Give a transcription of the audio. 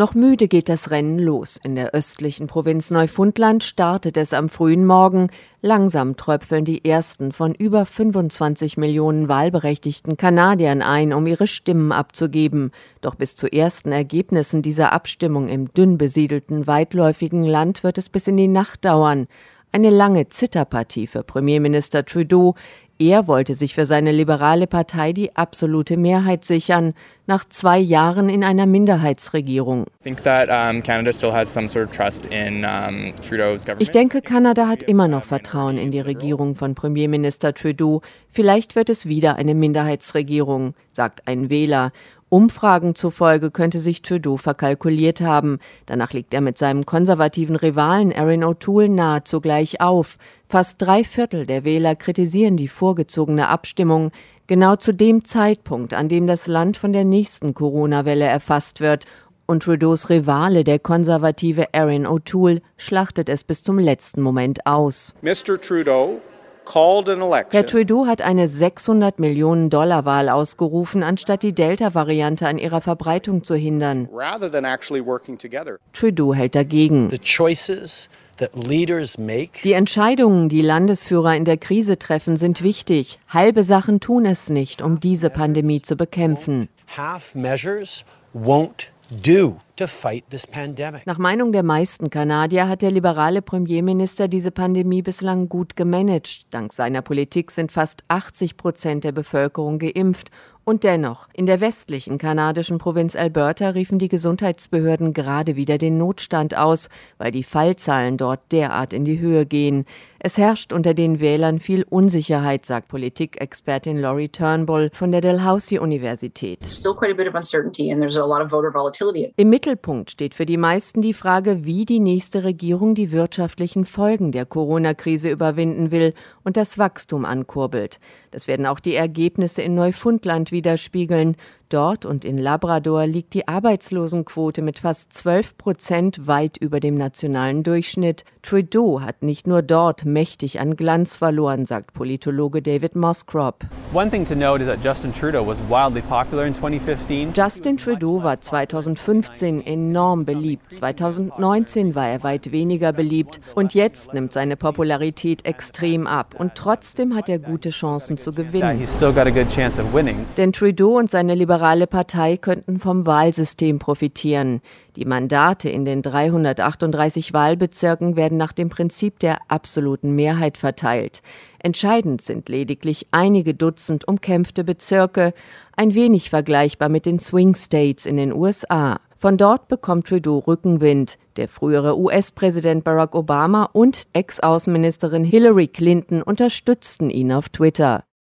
Noch müde geht das Rennen los. In der östlichen Provinz Neufundland startet es am frühen Morgen. Langsam tröpfeln die ersten von über 25 Millionen wahlberechtigten Kanadiern ein, um ihre Stimmen abzugeben. Doch bis zu ersten Ergebnissen dieser Abstimmung im dünn besiedelten, weitläufigen Land wird es bis in die Nacht dauern. Eine lange Zitterpartie für Premierminister Trudeau. Er wollte sich für seine liberale Partei die absolute Mehrheit sichern, nach zwei Jahren in einer Minderheitsregierung. Ich denke, Kanada hat immer noch Vertrauen in die Regierung von Premierminister Trudeau. Vielleicht wird es wieder eine Minderheitsregierung, sagt ein Wähler. Umfragen zufolge könnte sich Trudeau verkalkuliert haben. Danach liegt er mit seinem konservativen Rivalen Aaron O'Toole nahezu gleich auf. Fast drei Viertel der Wähler kritisieren die vorgezogene Abstimmung, genau zu dem Zeitpunkt, an dem das Land von der nächsten Corona-Welle erfasst wird. Und Trudeaus Rivale, der konservative Aaron O'Toole, schlachtet es bis zum letzten Moment aus. Mr. Trudeau Herr Trudeau hat eine 600 Millionen Dollar Wahl ausgerufen, anstatt die Delta-Variante an ihrer Verbreitung zu hindern. Trudeau hält dagegen. Die Entscheidungen, die Landesführer in der Krise treffen, sind wichtig. Halbe Sachen tun es nicht, um diese Pandemie zu bekämpfen. Half measures won't nach Meinung der meisten Kanadier hat der liberale Premierminister diese Pandemie bislang gut gemanagt. Dank seiner Politik sind fast 80 Prozent der Bevölkerung geimpft und dennoch, in der westlichen kanadischen Provinz Alberta riefen die Gesundheitsbehörden gerade wieder den Notstand aus, weil die Fallzahlen dort derart in die Höhe gehen. Es herrscht unter den Wählern viel Unsicherheit, sagt Politikexpertin Laurie Turnbull von der Dalhousie Universität. Im Mittelpunkt steht für die meisten die Frage, wie die nächste Regierung die wirtschaftlichen Folgen der Corona-Krise überwinden will und das Wachstum ankurbelt. Das werden auch die Ergebnisse in Neufundland widerspiegeln. Dort und in Labrador liegt die Arbeitslosenquote mit fast 12 Prozent weit über dem nationalen Durchschnitt. Trudeau hat nicht nur dort mächtig an Glanz verloren, sagt Politologe David Moscrop. Justin Trudeau Justin Trudeau war 2015 enorm beliebt. 2019 war er weit weniger beliebt. Und jetzt nimmt seine Popularität extrem ab. Und trotzdem hat er gute Chancen zu gewinnen. Denn Trudeau und seine Liberalen liberale Partei könnten vom Wahlsystem profitieren. Die Mandate in den 338 Wahlbezirken werden nach dem Prinzip der absoluten Mehrheit verteilt. Entscheidend sind lediglich einige Dutzend umkämpfte Bezirke, ein wenig vergleichbar mit den Swing States in den USA. Von dort bekommt Trudeau Rückenwind. Der frühere US-Präsident Barack Obama und Ex-Außenministerin Hillary Clinton unterstützten ihn auf Twitter.